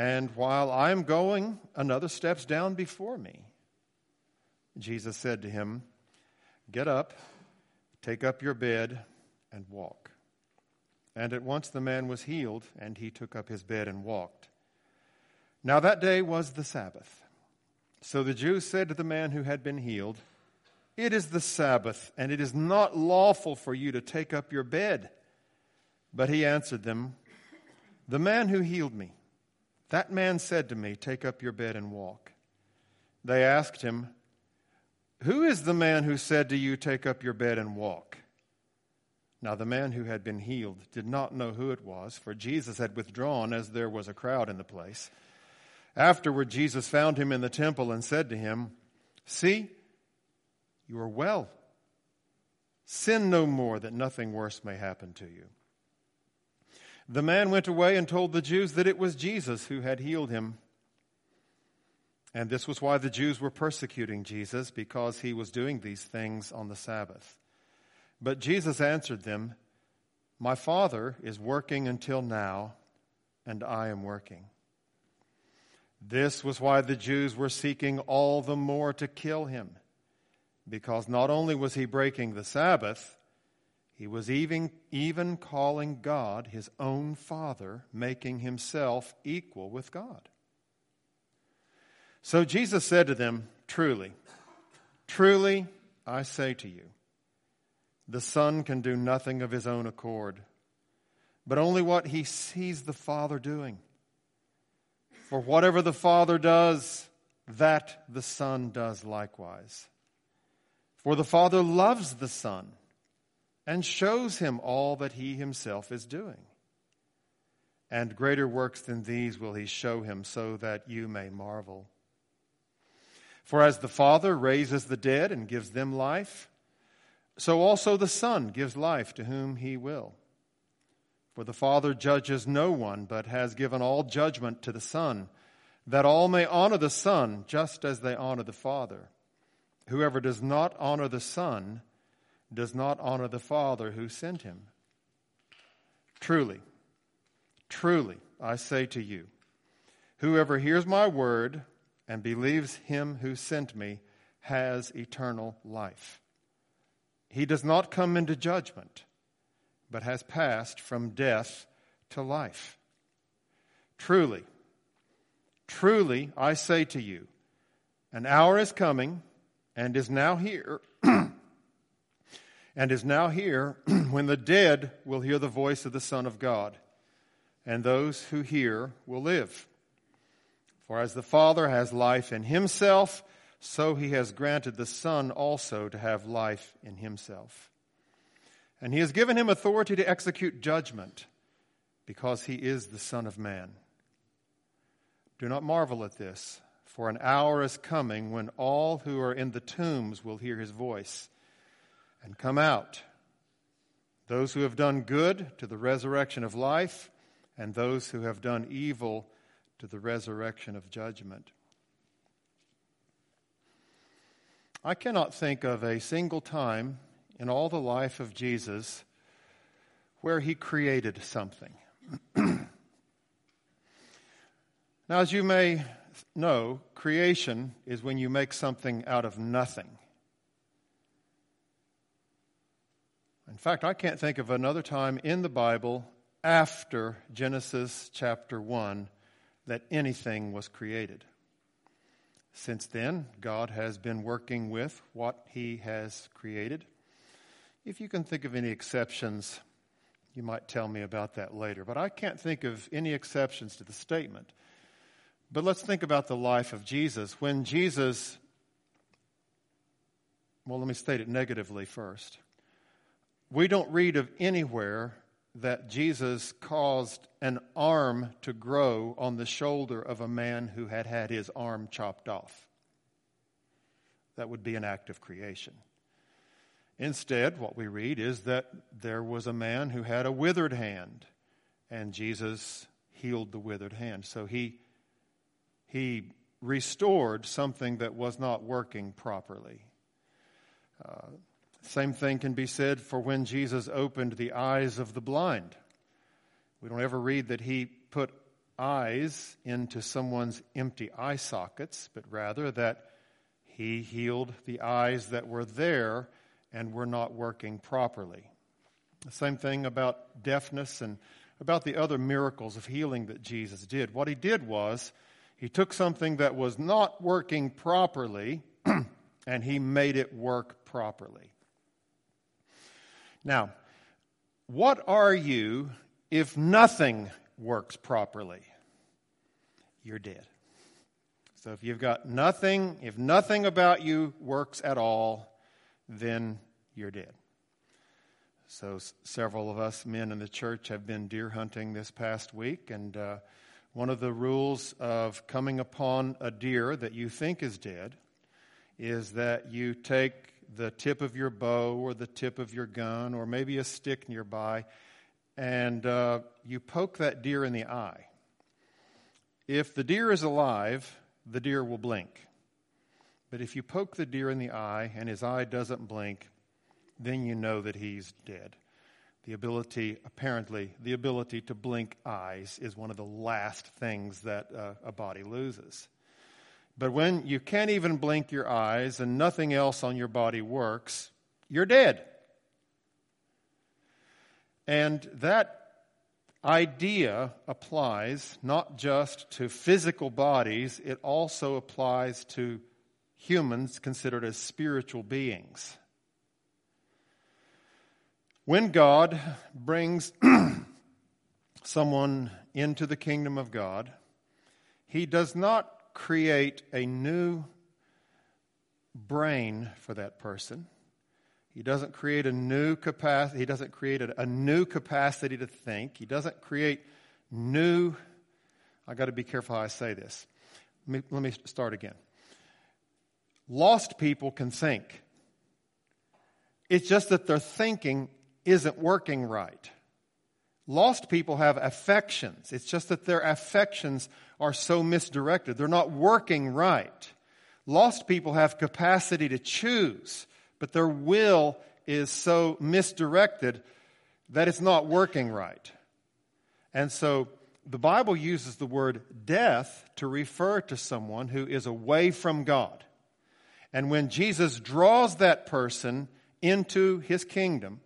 And while I am going, another steps down before me. Jesus said to him, Get up, take up your bed, and walk. And at once the man was healed, and he took up his bed and walked. Now that day was the Sabbath. So the Jews said to the man who had been healed, It is the Sabbath, and it is not lawful for you to take up your bed. But he answered them, The man who healed me, that man said to me, Take up your bed and walk. They asked him, Who is the man who said to you, Take up your bed and walk? Now the man who had been healed did not know who it was, for Jesus had withdrawn as there was a crowd in the place. Afterward, Jesus found him in the temple and said to him, See, you are well. Sin no more, that nothing worse may happen to you. The man went away and told the Jews that it was Jesus who had healed him. And this was why the Jews were persecuting Jesus, because he was doing these things on the Sabbath. But Jesus answered them, My Father is working until now, and I am working. This was why the Jews were seeking all the more to kill him, because not only was he breaking the Sabbath, he was even, even calling God his own Father, making himself equal with God. So Jesus said to them, Truly, truly, I say to you, the Son can do nothing of his own accord, but only what he sees the Father doing. For whatever the Father does, that the Son does likewise. For the Father loves the Son and shows him all that he himself is doing. And greater works than these will he show him, so that you may marvel. For as the Father raises the dead and gives them life, so also the Son gives life to whom he will. For the Father judges no one, but has given all judgment to the Son, that all may honor the Son just as they honor the Father. Whoever does not honor the Son does not honor the Father who sent him. Truly, truly, I say to you, whoever hears my word and believes him who sent me has eternal life. He does not come into judgment, but has passed from death to life. Truly, truly, I say to you, an hour is coming and is now here and is now here when the dead will hear the voice of the Son of God, and those who hear will live. For as the Father has life in himself, so he has granted the Son also to have life in himself. And he has given him authority to execute judgment, because he is the Son of Man. Do not marvel at this, for an hour is coming when all who are in the tombs will hear his voice and come out. Those who have done good to the resurrection of life, and those who have done evil to the resurrection of judgment. I cannot think of a single time in all the life of Jesus where he created something. now, as you may know, creation is when you make something out of nothing. In fact, I can't think of another time in the Bible after Genesis chapter 1 that anything was created. Since then, God has been working with what He has created. If you can think of any exceptions, you might tell me about that later. But I can't think of any exceptions to the statement. But let's think about the life of Jesus. When Jesus, well, let me state it negatively first. We don't read of anywhere that Jesus caused an arm to grow on the shoulder of a man who had had his arm chopped off. That would be an act of creation. Instead, what we read is that there was a man who had a withered hand, and Jesus healed the withered hand. So he, he restored something that was not working properly. Uh, same thing can be said for when Jesus opened the eyes of the blind. We don't ever read that he put eyes into someone's empty eye sockets, but rather that he healed the eyes that were there and were not working properly. The same thing about deafness and about the other miracles of healing that Jesus did. What he did was he took something that was not working properly and he made it work properly. Now, what are you if nothing works properly? You're dead. So if you've got nothing, if nothing about you works at all, then you're dead. So several of us men in the church have been deer hunting this past week, and uh, one of the rules of coming upon a deer that you think is dead is that you take the tip of your bow or the tip of your gun or maybe a stick nearby and uh, you poke that deer in the eye. If the deer is alive, the deer will blink. But if you poke the deer in the eye and his eye doesn't blink, then you know that he's dead. The ability, apparently, the ability to blink eyes is one of the last things that uh, a body loses. But when you can't even blink your eyes and nothing else on your body works, you're dead. And that idea applies not just to physical bodies, it also applies to humans considered as spiritual beings. When God brings someone into the kingdom of God, he does not create a new brain for that person. He doesn't create a new capacity. He doesn't create a, new capacity to think. He doesn't create new. I got to be careful how I say this. Let me, let me start again. Lost people can think. It's just that their thinking isn't working right. Lost people have affections. It's just that their affections are so misdirected. They're not working right. Lost people have capacity to choose, but their will is so misdirected that it's not working right. And so the Bible uses the word death to refer to someone who is away from God. And when Jesus draws that person into his kingdom,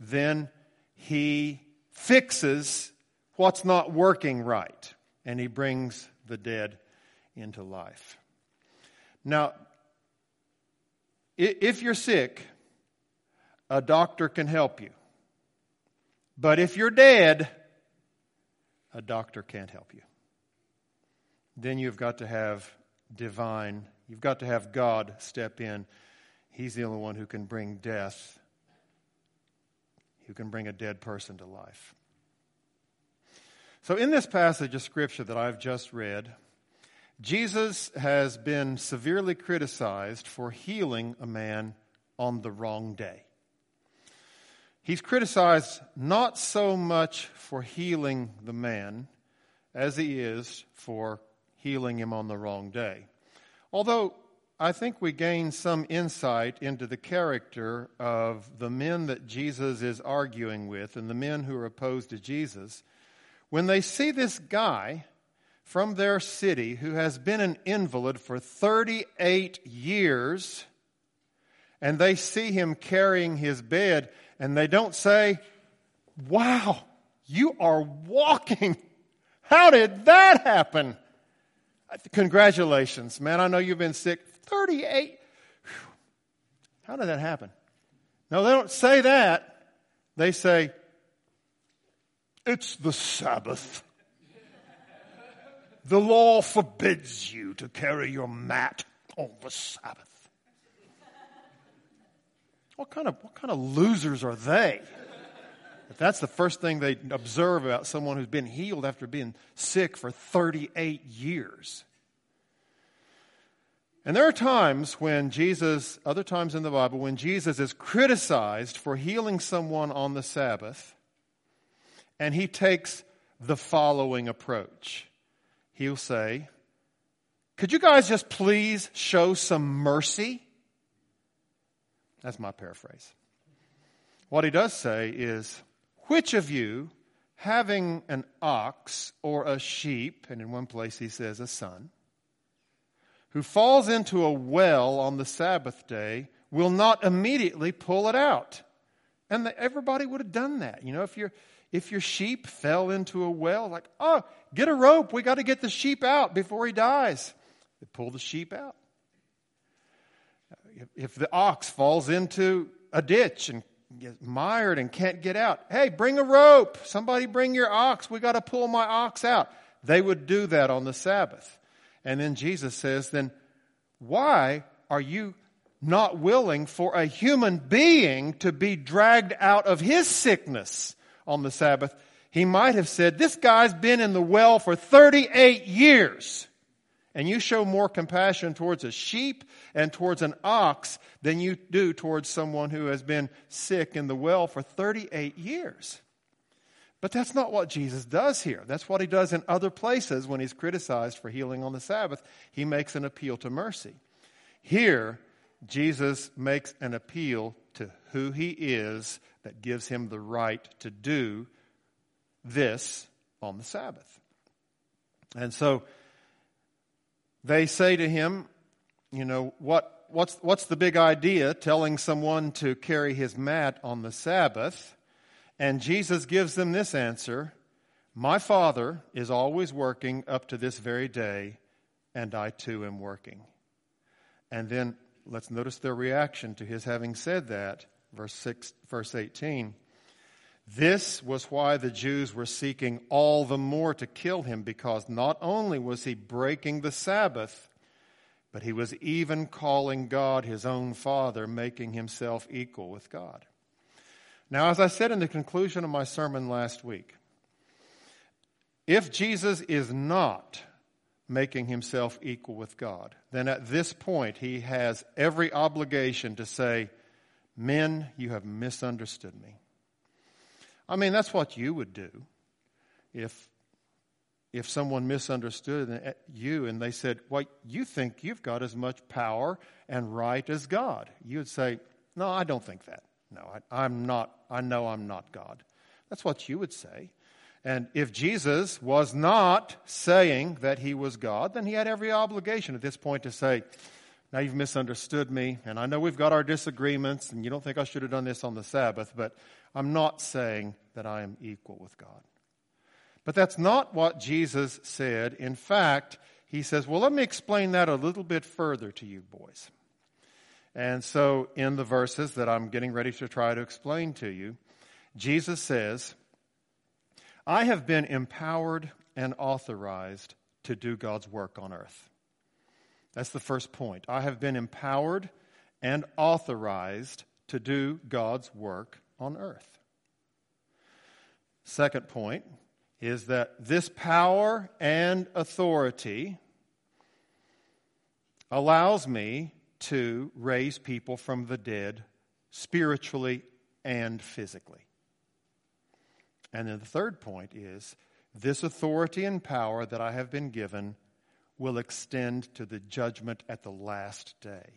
then he fixes what's not working right and he brings the dead into life. Now, if you're sick, a doctor can help you. But if you're dead, a doctor can't help you. Then you've got to have divine, you've got to have God step in. He's the only one who can bring death, who can bring a dead person to life. So, in this passage of Scripture that I've just read, Jesus has been severely criticized for healing a man on the wrong day. He's criticized not so much for healing the man as he is for healing him on the wrong day. Although I think we gain some insight into the character of the men that Jesus is arguing with and the men who are opposed to Jesus when they see this guy from their city who has been an invalid for 38 years, and they see him carrying his bed, and they don't say, Wow, you are walking. How did that happen? Congratulations, man. I know you've been sick 38. How did that happen? No, they don't say that. They say, it's the Sabbath. The law forbids you to carry your mat on the Sabbath. What kind of, what kind of losers are they? If that's the first thing they observe about someone who's been healed after being sick for 38 years. And there are times when Jesus, other times in the Bible, when Jesus is criticized for healing someone on the Sabbath, and he takes the following approach. He'll say, Could you guys just please show some mercy? That's my paraphrase. What he does say is, Which of you, having an ox or a sheep, and in one place he says a son, who falls into a well on the Sabbath day, will not immediately pull it out? And the, everybody would have done that. You know, if you're if your sheep fell into a well, like, oh, get a rope. We got to get the sheep out before he dies. They pull the sheep out. If the ox falls into a ditch and gets mired and can't get out, hey, bring a rope. Somebody bring your ox. We got to pull my ox out. They would do that on the Sabbath. And then Jesus says, then why are you not willing for a human being to be dragged out of his sickness? On the Sabbath, he might have said, This guy's been in the well for 38 years. And you show more compassion towards a sheep and towards an ox than you do towards someone who has been sick in the well for 38 years. But that's not what Jesus does here. That's what he does in other places when he's criticized for healing on the Sabbath. He makes an appeal to mercy. Here, Jesus makes an appeal to who he is that gives him the right to do this on the Sabbath. And so they say to him, you know, what, what's, what's the big idea telling someone to carry his mat on the Sabbath? And Jesus gives them this answer My Father is always working up to this very day, and I too am working. And then let's notice their reaction to his having said that verse 6 verse 18 this was why the Jews were seeking all the more to kill him because not only was he breaking the Sabbath but he was even calling God his own father making himself equal with God. Now as I said in the conclusion of my sermon last week if Jesus is not making himself equal with God, then at this point he has every obligation to say, Men, you have misunderstood me. I mean, that's what you would do if if someone misunderstood uh, you and they said, Well, you think you've got as much power and right as God. You would say, No, I don't think that. No, I, am not, I know I'm not God. That's what you would say. And if Jesus was not saying that he was God, then he had every obligation at this point to say, now you've misunderstood me, and I know we've got our disagreements, and you don't think I should have done this on the Sabbath, but I'm not saying that I am equal with God. But that's not what Jesus said. In fact, he says, Well, let me explain that a little bit further to you, boys. And so, in the verses that I'm getting ready to try to explain to you, Jesus says, I have been empowered and authorized to do God's work on earth. That's the first point. I have been empowered and authorized to do God's work on earth. Second point is that this power and authority allows me to raise people from the dead spiritually and physically. And then the third point is this authority and power that I have been given will extend to the judgment at the last day.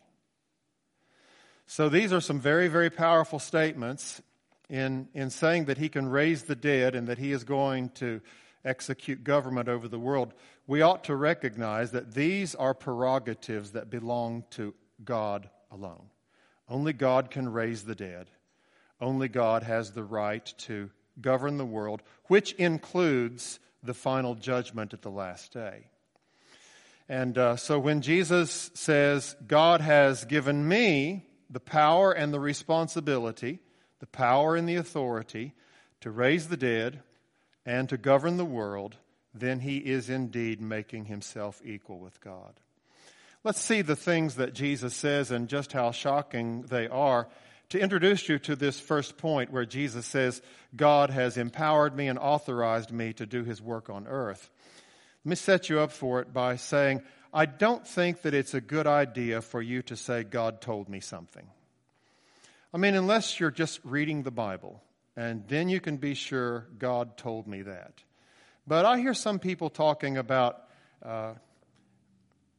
So these are some very, very powerful statements in, in saying that he can raise the dead and that he is going to execute government over the world. We ought to recognize that these are prerogatives that belong to God alone. Only God can raise the dead. Only God has the right to govern the world, which includes the final judgment at the last day. And uh, so when Jesus says, God has given me the power and the responsibility, the power and the authority to raise the dead and to govern the world, then he is indeed making himself equal with God. Let's see the things that Jesus says and just how shocking they are. To introduce you to this first point where Jesus says, God has empowered me and authorized me to do his work on earth. Let me set you up for it by saying, I don't think that it's a good idea for you to say, God told me something. I mean, unless you're just reading the Bible, and then you can be sure God told me that. But I hear some people talking about uh,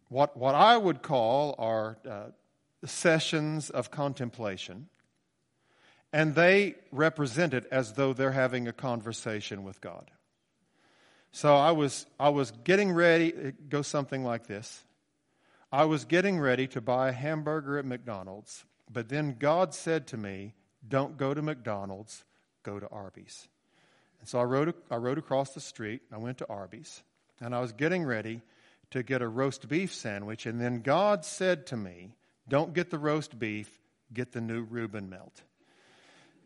what, what I would call are uh, sessions of contemplation, and they represent it as though they're having a conversation with God. So I was, I was getting ready, it goes something like this. I was getting ready to buy a hamburger at McDonald's, but then God said to me, Don't go to McDonald's, go to Arby's. And so I rode, I rode across the street, I went to Arby's, and I was getting ready to get a roast beef sandwich, and then God said to me, Don't get the roast beef, get the new Reuben melt.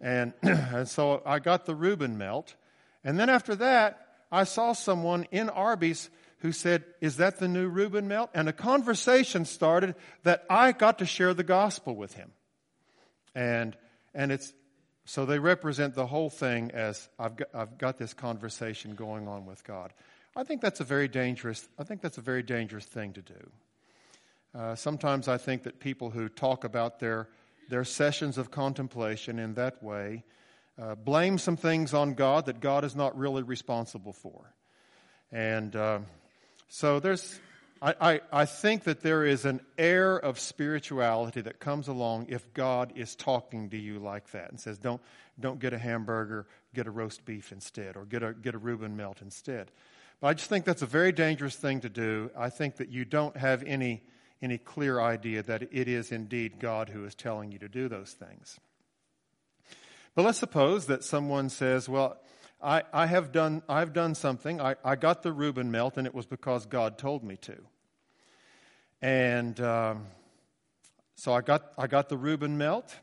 And, and so I got the Reuben melt, and then after that, I saw someone in Arby's who said, Is that the new Reuben melt? And a conversation started that I got to share the gospel with him. And, and it's, so they represent the whole thing as I've got, I've got this conversation going on with God. I think that's a very dangerous, I think that's a very dangerous thing to do. Uh, sometimes I think that people who talk about their, their sessions of contemplation in that way uh, blame some things on God that God is not really responsible for. And uh, so there's, I, I, I think that there is an air of spirituality that comes along if God is talking to you like that and says, don't, don't get a hamburger, get a roast beef instead, or get a, get a Reuben melt instead. But I just think that's a very dangerous thing to do. I think that you don't have any, any clear idea that it is indeed God who is telling you to do those things. But let's suppose that someone says, well, I, I have done, I've done something. I, I got the Reuben melt, and it was because God told me to. And um, so I got, I got the Reuben melt,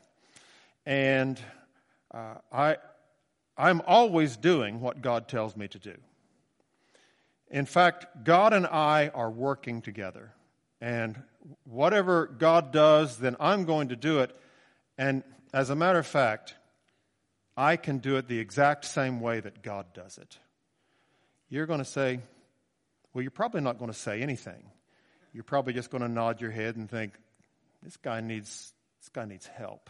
and uh, I, I'm always doing what God tells me to do. In fact, God and I are working together. And whatever God does, then I'm going to do it. And as a matter of fact, I can do it the exact same way that God does it. You're going to say, well, you're probably not going to say anything. You're probably just going to nod your head and think, this guy needs, this guy needs help.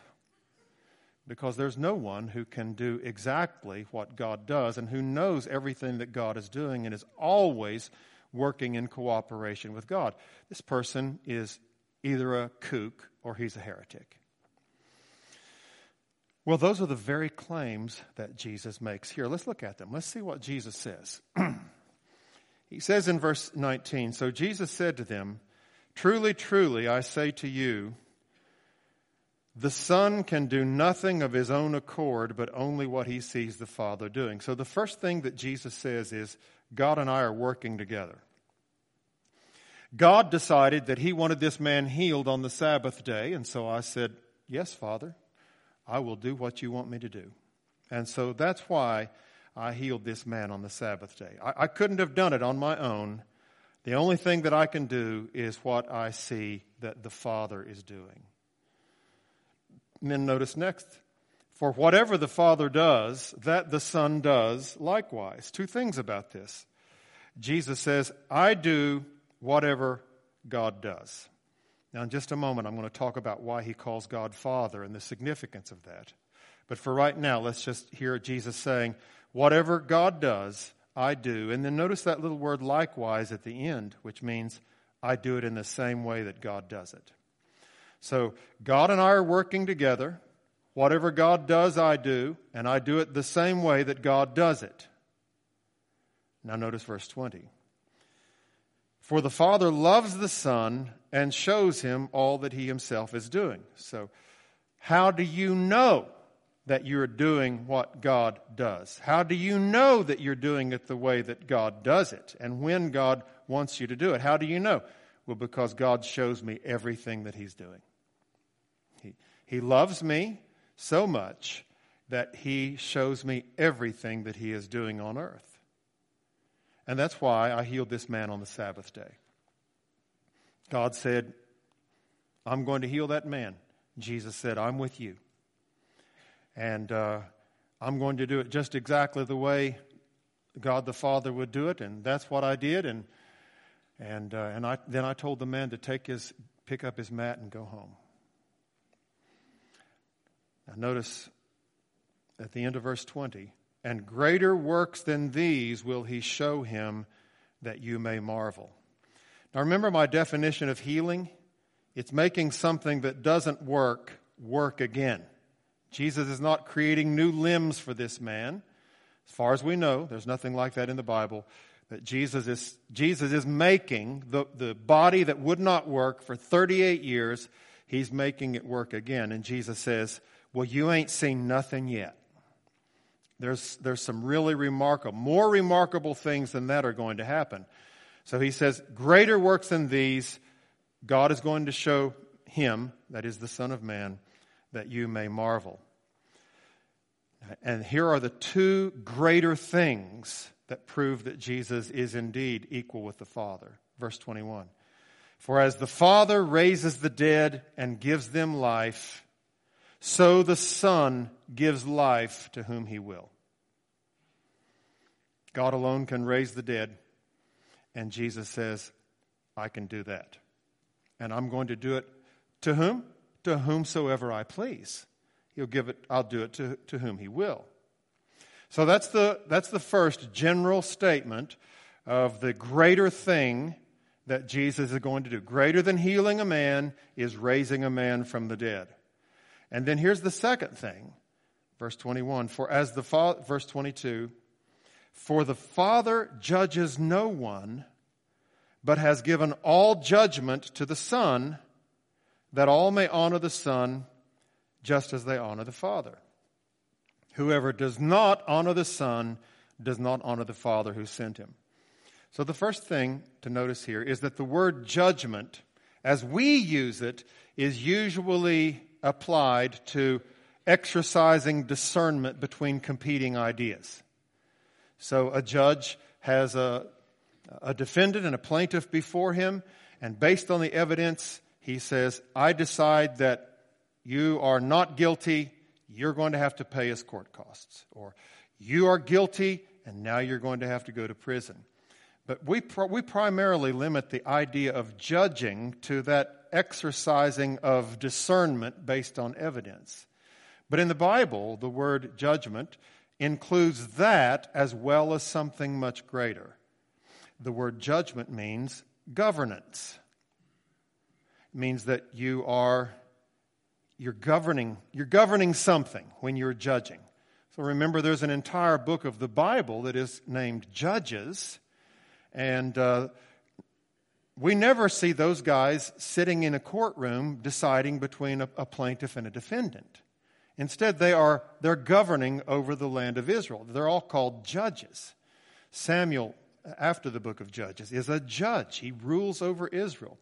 Because there's no one who can do exactly what God does and who knows everything that God is doing and is always working in cooperation with God. This person is either a kook or he's a heretic. Well, those are the very claims that Jesus makes here. Let's look at them. Let's see what Jesus says. he says in verse 19 So Jesus said to them, Truly, truly, I say to you, the Son can do nothing of his own accord, but only what he sees the Father doing. So the first thing that Jesus says is, God and I are working together. God decided that he wanted this man healed on the Sabbath day, and so I said, Yes, Father, I will do what you want me to do. And so that's why I healed this man on the Sabbath day. I, I, couldn't have done it on my own. The only thing that I can do is what I see that the Father is doing. And then notice next. For whatever the Father does, that the Son does likewise. Two things about this. Jesus says, I do whatever God does. Now, in just a moment, I'm going to talk about why he calls God Father and the significance of that. But for right now, let's just hear Jesus saying, Whatever God does, I do. And then notice that little word likewise at the end, which means I do it in the same way that God does it. So God and I are working together. Whatever God does, I do, and I do it the same way that God does it. Now notice verse 20. For the Father loves the Son and shows him all that he himself is doing. So, how do you know that you're doing what God does? How do you know that you're doing it the way that God does it and when God wants you to do it? How do you know? Well, because God shows me everything that he's doing. He, he loves me so much that he shows me everything that he is doing on earth. And that's why I healed this man on the Sabbath day. God said, I'm going to heal that man. Jesus said, I'm with you. And uh, I'm going to do it just exactly the way God the Father would do it. And that's what I did. And, and, uh, and I, then I told the man to take his, pick up his mat and go home. Now, notice at the end of verse 20 and greater works than these will he show him that you may marvel. Now, remember my definition of healing? It's making something that doesn't work work again. Jesus is not creating new limbs for this man. As far as we know, there's nothing like that in the Bible. That Jesus is, Jesus is making the, the body that would not work for 38 years, he's making it work again. And Jesus says, Well, you ain't seen nothing yet. There's, there's some really remarkable, more remarkable things than that are going to happen. So he says, Greater works than these, God is going to show him, that is the Son of Man, that you may marvel. And here are the two greater things that prove that Jesus is indeed equal with the Father. Verse 21. For as the Father raises the dead and gives them life, so the Son gives life to whom he will. God alone can raise the dead, and Jesus says, I can do that. And I'm going to do it to whom? To whomsoever I please. He'll give it, I'll do it to, to whom he will. So that's the, that's the first general statement of the greater thing that Jesus is going to do. Greater than healing a man is raising a man from the dead. And then here's the second thing. Verse 21. For as the Father, verse 22, for the Father judges no one, but has given all judgment to the Son, that all may honor the Son just as they honor the Father. Whoever does not honor the Son does not honor the Father who sent him. So the first thing to notice here is that the word judgment, as we use it, is usually applied to exercising discernment between competing ideas. So a judge has a, a defendant and a plaintiff before him, and based on the evidence, he says, I decide that you are not guilty, you're going to have to pay us court costs. Or you are guilty, and now you're going to have to go to prison. But we, we primarily limit the idea of judging to that exercising of discernment based on evidence. But in the Bible, the word judgment includes that as well as something much greater. The word judgment means governance. It means that you are you're governing you're governing something when you're judging. So remember there's an entire book of the Bible that is named Judges and uh, we never see those guys sitting in a courtroom deciding between a, a plaintiff and a defendant. Instead, they are they're governing over the land of Israel. They're all called judges. Samuel, after the book of Judges, is a judge. He rules over Israel.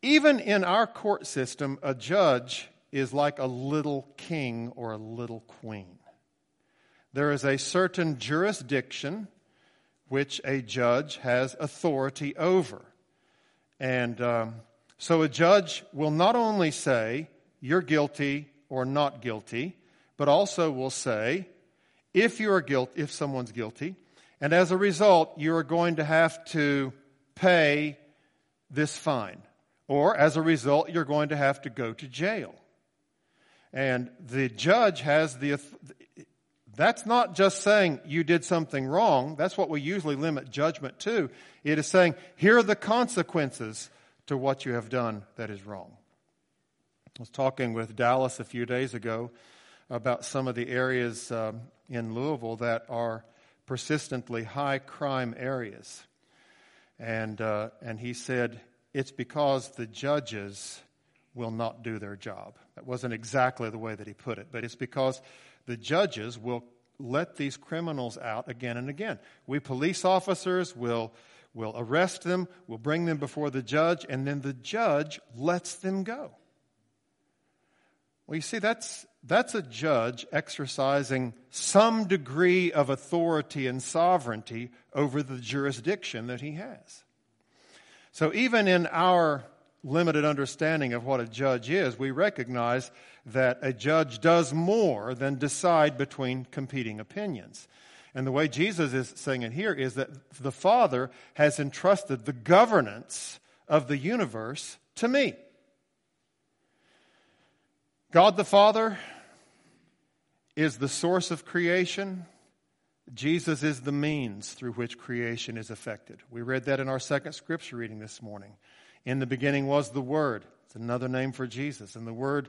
Even in our court system, a judge is like a little king or a little queen. There is a certain jurisdiction which a judge has authority over. And um, so a judge will not only say, You're guilty, or not guilty, but also will say, if you are guilty, if someone's guilty, and as a result, you are going to have to pay this fine. Or as a result, you're going to have to go to jail. And the judge has the, that's not just saying you did something wrong. That's what we usually limit judgment to. It is saying, here are the consequences to what you have done that is wrong. I was talking with Dallas a few days ago about some of the areas um, in Louisville that are persistently high crime areas. And, uh, and he said, it's because the judges will not do their job. That wasn't exactly the way that he put it, but it's because the judges will let these criminals out again and again. We police officers will, will arrest them, will bring them before the judge, and then the judge lets them go. Well, you see, that's, that's a judge exercising some degree of authority and sovereignty over the jurisdiction that he has. So even in our limited understanding of what a judge is, we recognize that a judge does more than decide between competing opinions. And the way Jesus is saying it here is that the Father has entrusted the governance of the universe to me. God the Father is the source of creation. Jesus is the means through which creation is effected. We read that in our second scripture reading this morning. In the beginning was the Word. It's another name for Jesus. And the Word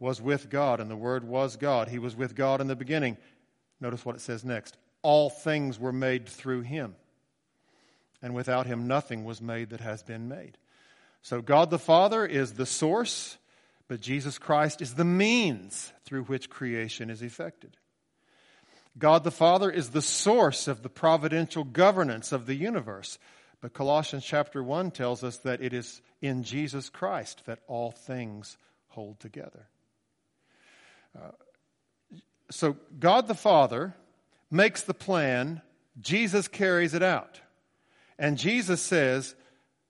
was with God, and the Word was God. He was with God in the beginning. Notice what it says next. All things were made through Him. And without Him, nothing was made that has been made. So God the Father is the source, but Jesus Christ is the means through which creation is effected. God the Father is the source of the providential governance of the universe. But Colossians chapter 1 tells us that it is in Jesus Christ that all things hold together. So God the Father makes the plan, Jesus carries it out. And Jesus says,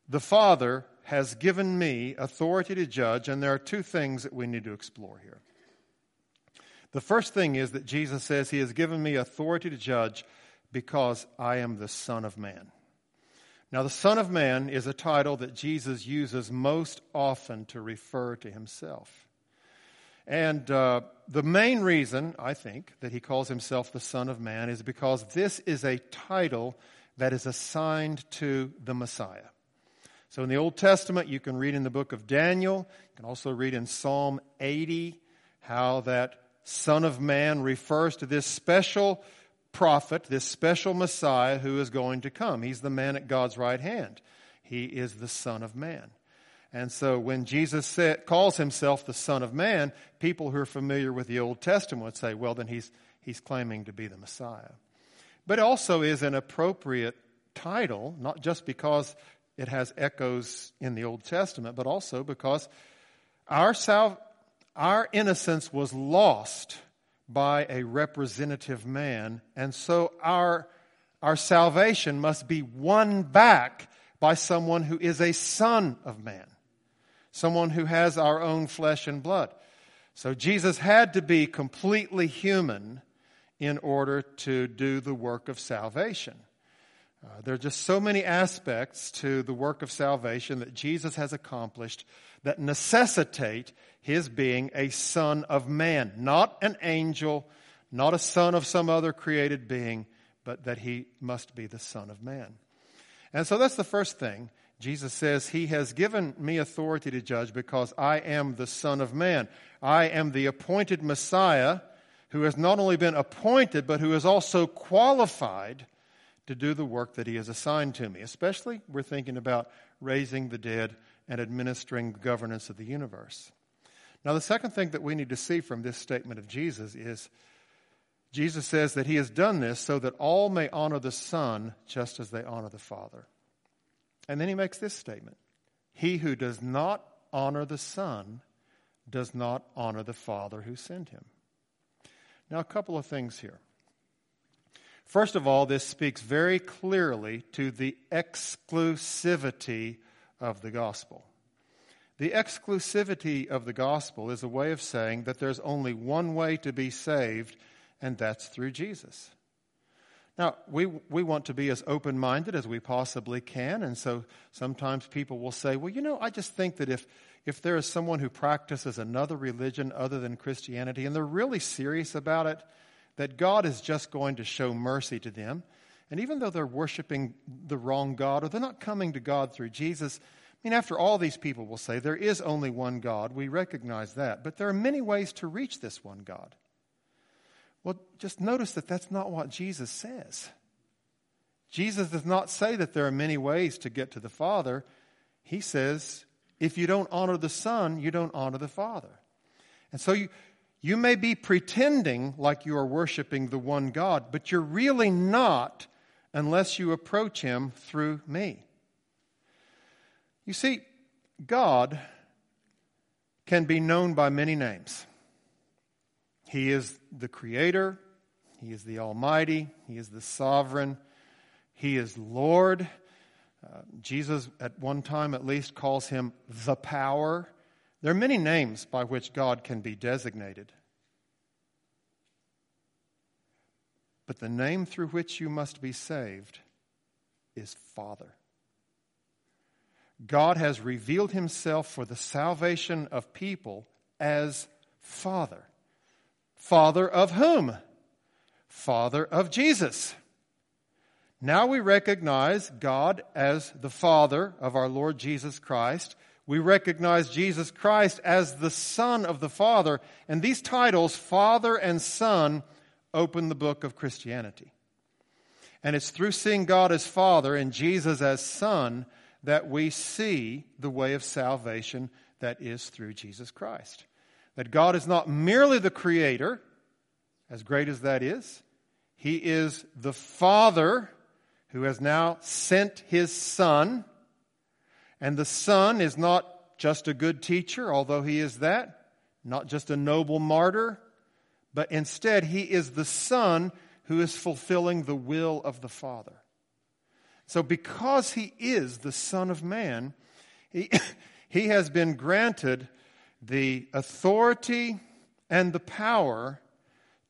The Father has given me authority to judge, and there are two things that we need to explore here. The first thing is that Jesus says, He has given me authority to judge because I am the Son of Man. Now, the Son of Man is a title that Jesus uses most often to refer to himself. And uh, the main reason, I think, that he calls himself the Son of Man is because this is a title that is assigned to the Messiah. So in the Old Testament, you can read in the book of Daniel, you can also read in Psalm 80 how that Son of Man refers to this special prophet, this special Messiah who is going to come. He's the man at God's right hand. He is the Son of Man. And so when Jesus said, calls himself the Son of Man, people who are familiar with the Old Testament would say, well, then he's, he's claiming to be the Messiah. But it also is an appropriate title, not just because it has echoes in the Old Testament, but also because our, sal- our innocence was lost by a representative man, and so our, our salvation must be won back by someone who is a son of man, someone who has our own flesh and blood. So Jesus had to be completely human in order to do the work of salvation. Uh, there are just so many aspects to the work of salvation that Jesus has accomplished that necessitate his being a son of man, not an angel, not a son of some other created being, but that he must be the son of man. And so that's the first thing. Jesus says, He has given me authority to judge because I am the Son of Man. I am the appointed Messiah who has not only been appointed, but who is also qualified to do the work that he has assigned to me. Especially, we're thinking about raising the dead and administering the governance of the universe. Now, the second thing that we need to see from this statement of Jesus is Jesus says that he has done this so that all may honor the Son just as they honor the Father. And then he makes this statement He who does not honor the Son does not honor the Father who sent him. Now, a couple of things here. First of all, this speaks very clearly to the exclusivity of the gospel. The exclusivity of the gospel is a way of saying that there's only one way to be saved, and that's through Jesus. Now, we, we want to be as open minded as we possibly can, and so sometimes people will say, well, you know, I just think that if, if there is someone who practices another religion other than Christianity and they're really serious about it, that God is just going to show mercy to them. And even though they're worshiping the wrong God or they're not coming to God through Jesus, I mean, after all, these people will say there is only one God. We recognize that. But there are many ways to reach this one God. Well, just notice that that's not what Jesus says. Jesus does not say that there are many ways to get to the Father. He says, if you don't honor the Son, you don't honor the Father. And so you, you may be pretending like you are worshiping the one God, but you're really not unless you approach Him through me. You see, God can be known by many names. He is the Creator, He is the Almighty, He is the Sovereign, He is Lord. Uh, Jesus, at one time at least, calls him the power. There are many names by which God can be designated. But the name through which you must be saved is Father. God has revealed himself for the salvation of people as Father. Father of whom? Father of Jesus. Now we recognize God as the Father of our Lord Jesus Christ. We recognize Jesus Christ as the Son of the Father. And these titles, Father and Son, open the book of Christianity. And it's through seeing God as Father and Jesus as Son that we see the way of salvation that is through Jesus Christ. That God is not merely the Creator, as great as that is, He is the Father who has now sent His Son. And the Son is not just a good teacher, although He is that, not just a noble martyr, but instead He is the Son who is fulfilling the will of the Father. So, because he is the Son of Man, he, he has been granted the authority and the power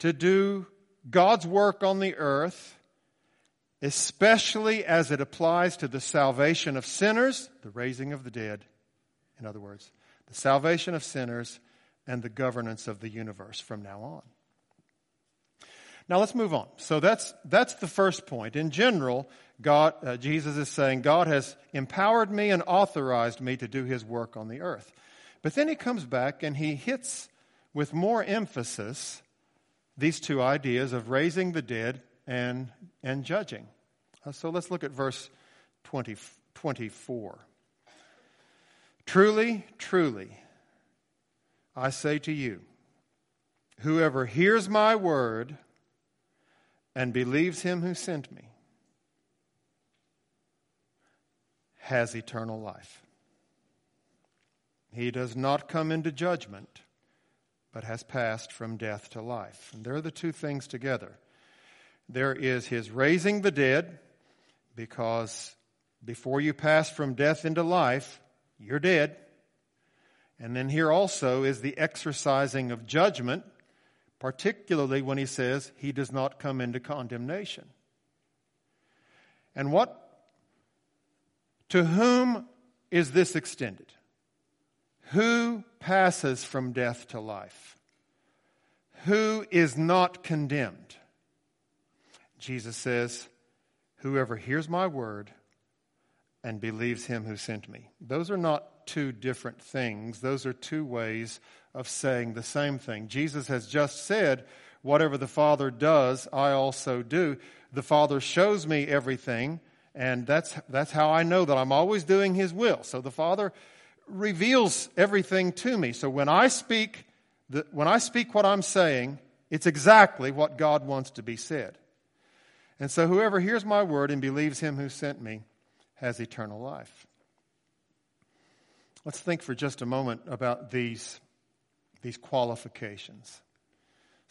to do God's work on the earth, especially as it applies to the salvation of sinners, the raising of the dead, in other words, the salvation of sinners and the governance of the universe from now on. Now let's move on. So that's, that's the first point. In general, God, uh, Jesus is saying, God has empowered me and authorized me to do his work on the earth. But then he comes back and he hits with more emphasis these two ideas of raising the dead and, and judging. Uh, so let's look at verse 20, 24. Truly, truly, I say to you, whoever hears my word and believes him who sent me has eternal life. He does not come into judgment, but has passed from death to life. And there are the two things together. There is his raising the dead, because before you pass from death into life, you're dead. And then here also is the exercising of judgment, particularly when he says he does not come into condemnation. And what to whom is this extended? Who passes from death to life? Who is not condemned? Jesus says, Whoever hears my word and believes him who sent me. Those are not two different things, those are two ways of saying the same thing. Jesus has just said, Whatever the Father does, I also do. The Father shows me everything, and that's, that's how I know that I'm always doing His will. So the Father reveals everything to me. So when I speak, the, when I speak what I'm saying, it's exactly what God wants to be said. And so whoever hears my word and believes Him who sent me has eternal life. Let's think for just a moment about these these qualifications.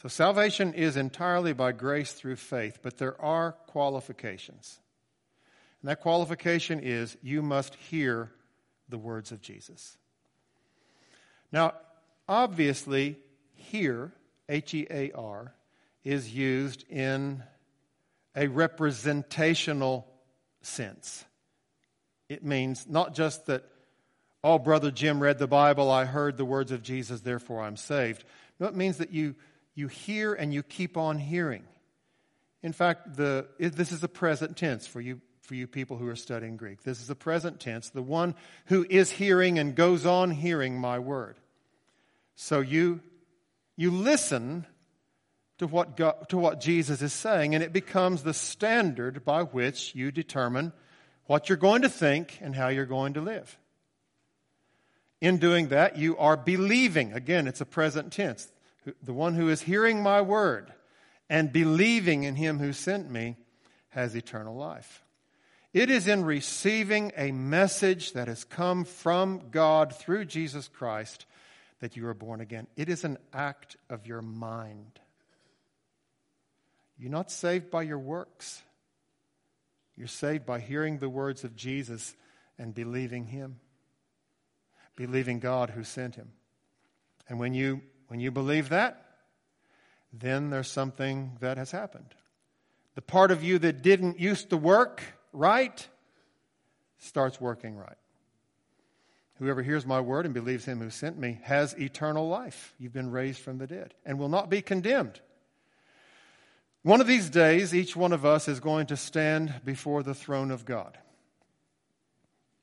So, salvation is entirely by grace through faith, but there are qualifications. And that qualification is you must hear the words of Jesus. Now, obviously, hear, H E A R, is used in a representational sense. It means not just that Oh, Brother Jim read the Bible. I heard the words of Jesus, therefore I'm saved. No, it means that you, you hear and you keep on hearing. In fact, the, this is the present tense for you, for you people who are studying Greek. This is the present tense, the one who is hearing and goes on hearing my word. So you, you listen to what, God, to what Jesus is saying, and it becomes the standard by which you determine what you're going to think and how you're going to live. In doing that, you are believing. Again, it's a present tense. The one who is hearing my word and believing in him who sent me has eternal life. It is in receiving a message that has come from God through Jesus Christ that you are born again. It is an act of your mind. You're not saved by your works. You're saved by hearing the words of Jesus and believing Him, believing God who sent Him. And when you, when you believe that, then there's something that has happened. The part of you that didn't used to work right starts working right. Whoever hears my word and believes him who sent me has eternal life. You've been raised from the dead and will not be condemned. One of these days, each one of us is going to stand before the throne of God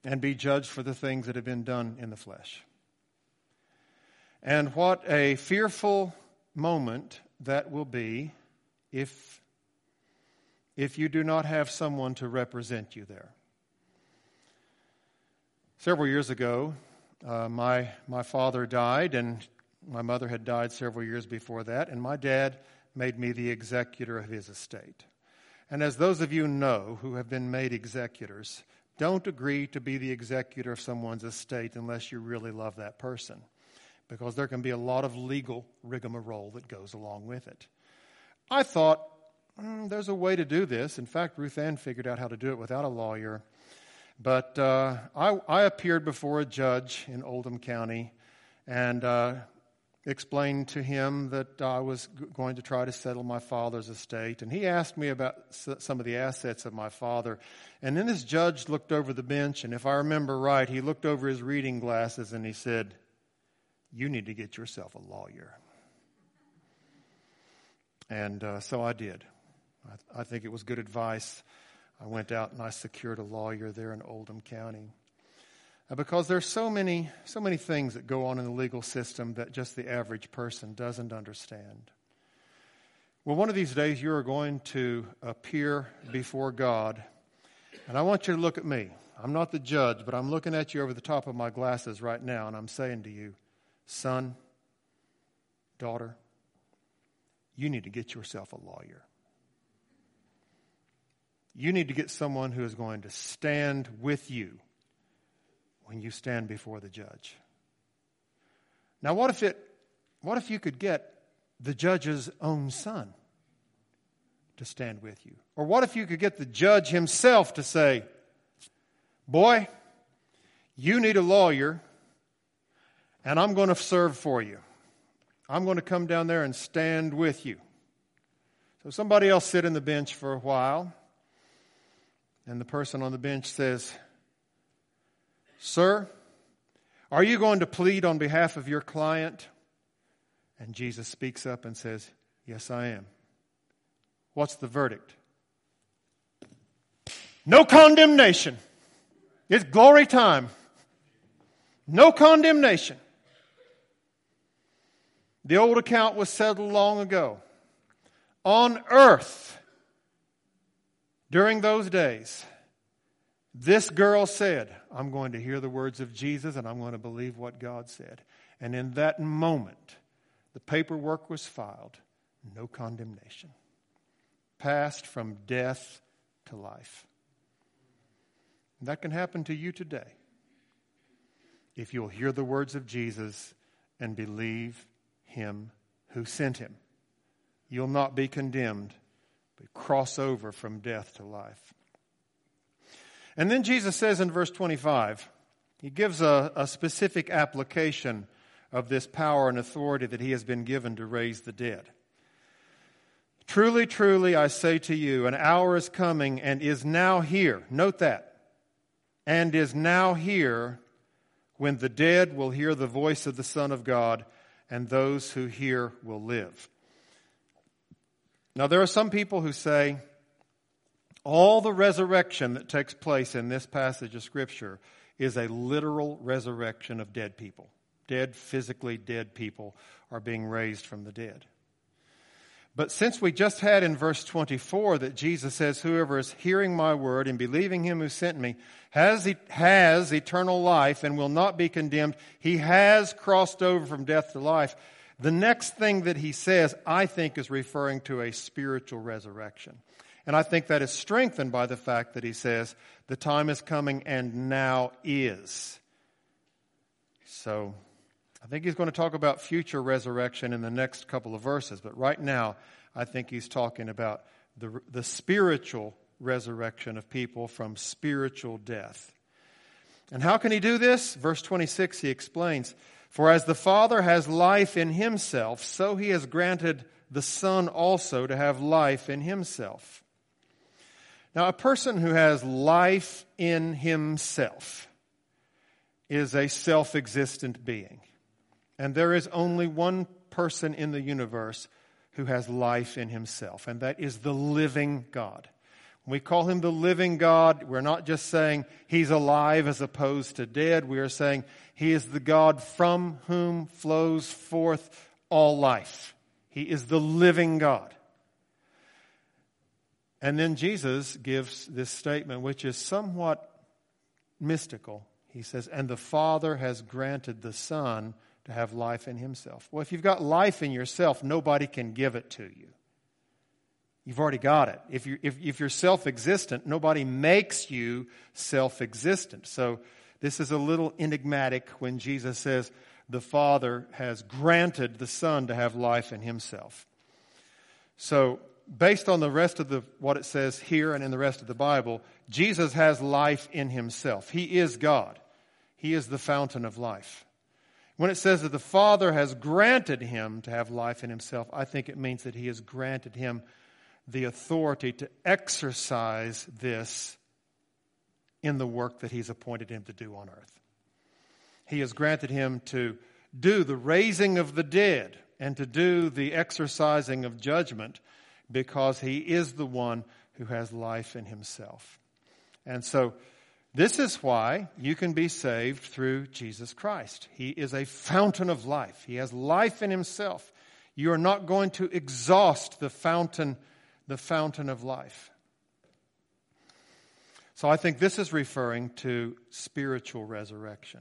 and be judged for the things that have been done in the flesh. And what a fearful moment that will be if, if you do not have someone to represent you there. Several years ago, uh, my, my father died, and my mother had died several years before that, and my dad made me the executor of his estate. And as those of you know who have been made executors, don't agree to be the executor of someone's estate unless you really love that person, because there can be a lot of legal rigmarole that goes along with it. I thought, mm, there's a way to do this. In fact, Ruth Ann figured out how to do it without a lawyer. But uh, I, I, appeared before a judge in Oldham County and uh, explained to him that I was g- going to try to settle my father's estate. And he asked me about s- some of the assets of my father. And then this judge looked over the bench, and if I remember right, he looked over his reading glasses and he said, You need to get yourself a lawyer. And uh, so I did. I, I think it was good advice. I went out and I secured a lawyer there in Oldham County. Uh, because there's so many, so many things that go on in the legal system that just the average person doesn't understand. Well, one of these days you are going to appear before God, and I want you to look at me. I'm not the judge, but I'm looking at you over the top of my glasses right now, and I'm saying to you, son, daughter, you need to get yourself a lawyer. You need to get someone who is going to stand with you when you stand before the judge. Now, what if it, what if you could get the judge's own son to stand with you? Or what if you could get the judge himself to say, Boy, you need a lawyer, and I'm going to serve for you. I'm going to come down there and stand with you. So somebody else sit in the bench for a while. And the person on the bench says, Sir, are you going to plead on behalf of your client? And Jesus speaks up and says, Yes, I am. What's the verdict? No condemnation. It's glory time. No condemnation. The old account was settled long ago. On earth, during those days, this girl said, I'm going to hear the words of Jesus and I'm going to believe what God said. And in that moment, the paperwork was filed, no condemnation. Passed from death to life. And that can happen to you today if you'll hear the words of Jesus and believe him who sent him. You'll not be condemned but cross over from death to life. And then Jesus says in verse 25, he gives a, a specific application of this power and authority that he has been given to raise the dead. Truly, truly, I say to you, an hour is coming and is now here. Note that. And is now here when the dead will hear the voice of the Son of God, and those who hear will live. Now, there are some people who say all the resurrection that takes place in this passage of Scripture is a literal resurrection of dead people. Dead, physically dead people are being raised from the dead. But since we just had in verse 24 that Jesus says, Whoever is hearing my word and believing him who sent me has, has eternal life and will not be condemned, he has crossed over from death to life. The next thing that he says, I think, is referring to a spiritual resurrection. And I think that is strengthened by the fact that he says, the time is coming and now is. So I think he's going to talk about future resurrection in the next couple of verses. But right now, I think he's talking about the, the spiritual resurrection of people from spiritual death. And how can he do this? Verse 26, he explains For as the Father has life in himself, so he has granted the Son also to have life in himself. Now, a person who has life in himself is a self existent being. And there is only one person in the universe who has life in himself, and that is the living God. We call him the living God, we're not just saying he's alive as opposed to dead. We are saying he is the God from whom flows forth all life. He is the living God. And then Jesus gives this statement, which is somewhat mystical. He says, And the Father has granted the Son to have life in himself. Well, if you've got life in yourself, nobody can give it to you. You've already got it. If, you, if, if you're self existent, nobody makes you self existent. So this is a little enigmatic when Jesus says the Father has granted the Son to have life in himself. So, based on the rest of the, what it says here and in the rest of the Bible, Jesus has life in himself. He is God. He is the fountain of life. When it says that the Father has granted him to have life in himself, I think it means that he has granted him the authority to exercise this in the work that he's appointed him to do on earth. He has granted him to do the raising of the dead and to do the exercising of judgment because he is the one who has life in himself. And so, this is why you can be saved through Jesus Christ. He is a fountain of life. He has life in himself. You are not going to exhaust the fountain, the fountain of life. So I think this is referring to spiritual resurrection.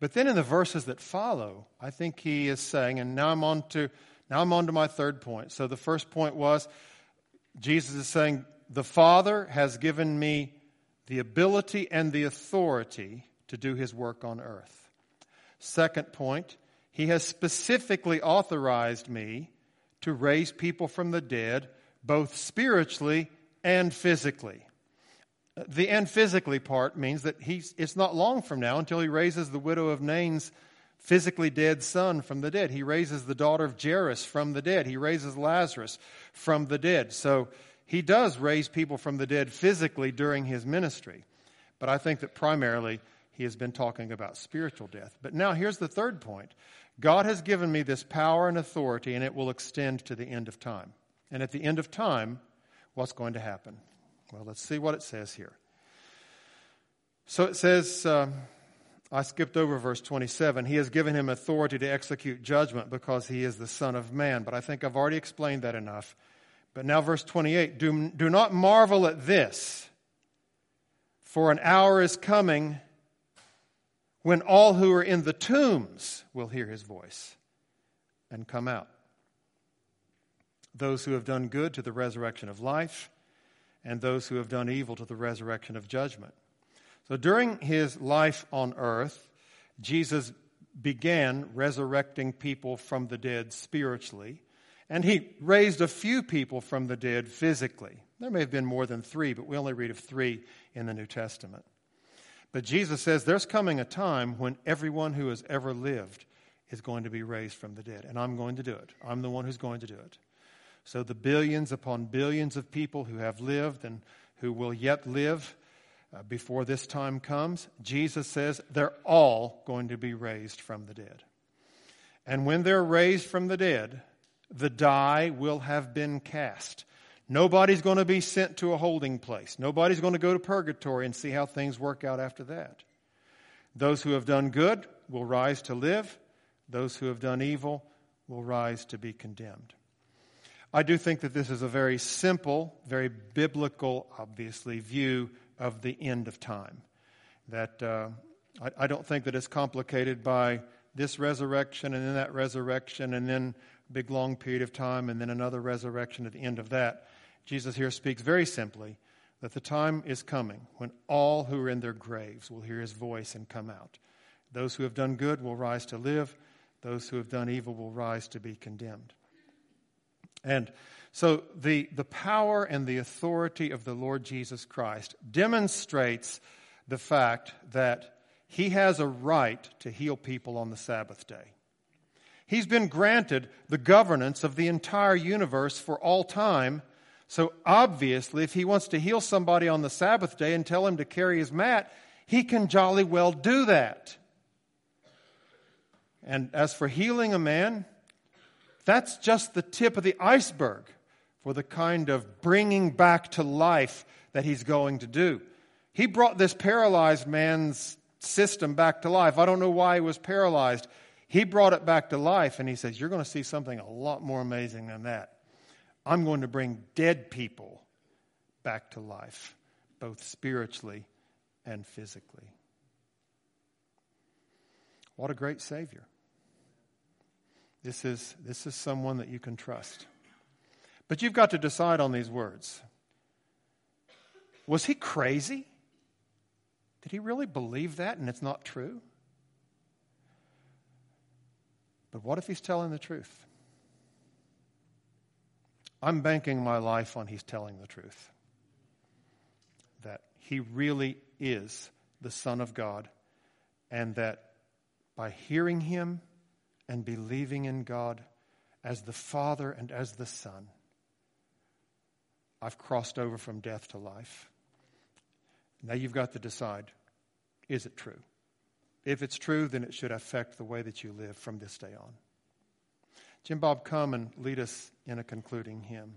But then in the verses that follow, I think he is saying, and now I'm on to now I'm on to my third point. So the first point was Jesus is saying, The Father has given me the ability and the authority to do his work on earth. Second point, he has specifically authorized me to raise people from the dead, both spiritually and physically. The and physically part means that he's, it's not long from now until he raises the widow of Nain's physically dead son from the dead. He raises the daughter of Jairus from the dead. He raises Lazarus from the dead. So he does raise people from the dead physically during his ministry. But I think that primarily he has been talking about spiritual death. But now here's the third point God has given me this power and authority, and it will extend to the end of time. And at the end of time, what's going to happen? Well, let's see what it says here. So it says, um, I skipped over verse 27. He has given him authority to execute judgment because he is the Son of Man. But I think I've already explained that enough. But now, verse 28 do, do not marvel at this, for an hour is coming when all who are in the tombs will hear his voice and come out. Those who have done good to the resurrection of life, and those who have done evil to the resurrection of judgment. So during his life on earth, Jesus began resurrecting people from the dead spiritually. And he raised a few people from the dead physically. There may have been more than three, but we only read of three in the New Testament. But Jesus says there's coming a time when everyone who has ever lived is going to be raised from the dead. And I'm going to do it. I'm the one who's going to do it. So the billions upon billions of people who have lived and who will yet live uh, before this time comes, Jesus says they're all going to be raised from the dead. And when they're raised from the dead, the die will have been cast. Nobody's going to be sent to a holding place. Nobody's going to go to purgatory and see how things work out after that. Those who have done good will rise to live. Those who have done evil will rise to be condemned. I do think that this is a very simple, very biblical, obviously, view of the end of time. That uh, I, I don't think that it's complicated by this resurrection and then that resurrection and then a big long period of time and then another resurrection at the end of that. Jesus here speaks very simply that the time is coming when all who are in their graves will hear his voice and come out. Those who have done good will rise to live, those who have done evil will rise to be condemned. And so the, the power and the authority of the Lord Jesus Christ demonstrates the fact that he has a right to heal people on the Sabbath day. He's been granted the governance of the entire universe for all time. So obviously, if he wants to heal somebody on the Sabbath day and tell him to carry his mat, he can jolly well do that. And as for healing a man, that's just the tip of the iceberg for the kind of bringing back to life that he's going to do. He brought this paralyzed man's system back to life. I don't know why he was paralyzed. He brought it back to life, and he says, You're going to see something a lot more amazing than that. I'm going to bring dead people back to life, both spiritually and physically. What a great Savior. This is, this is someone that you can trust. But you've got to decide on these words. Was he crazy? Did he really believe that and it's not true? But what if he's telling the truth? I'm banking my life on he's telling the truth. That he really is the Son of God, and that by hearing him and believing in God as the Father and as the Son, I've crossed over from death to life. Now you've got to decide is it true? If it's true, then it should affect the way that you live from this day on. Jim Bob, come and lead us in a concluding hymn.